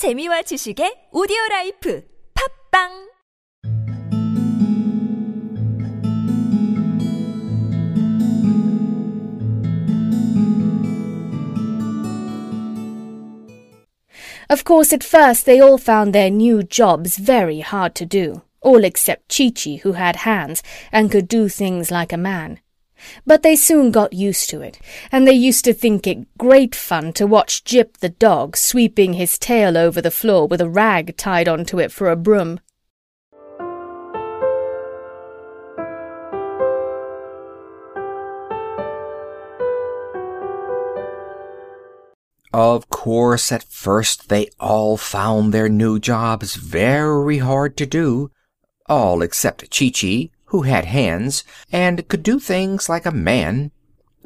재미와 지식의 오디오 라이프 팟빵 Of course, at first they all found their new jobs very hard to do, all except Chee-Chee, who had hands and could do things like a man. But they soon got used to it, and they used to think it great fun to watch Jip the dog sweeping his tail over the floor with a rag tied onto it for a broom. Of course, at first they all found their new jobs very hard to do, all except Chee-Chee, who had hands and could do things like a man.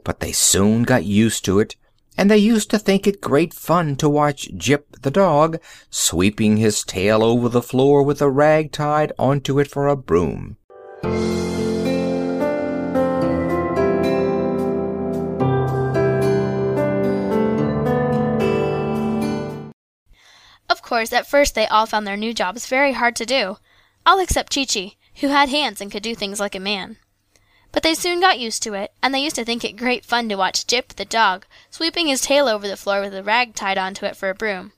But they soon got used to it, and they used to think it great fun to watch Jip the dog sweeping his tail over the floor with a rag tied onto it for a broom. Of course, at first they all found their new jobs very hard to do, all except Chee-Chee, who had hands and could do things like a man. But they soon got used to it, and they used to think it great fun to watch Jip the dog sweeping his tail over the floor with a rag tied onto it for a broom.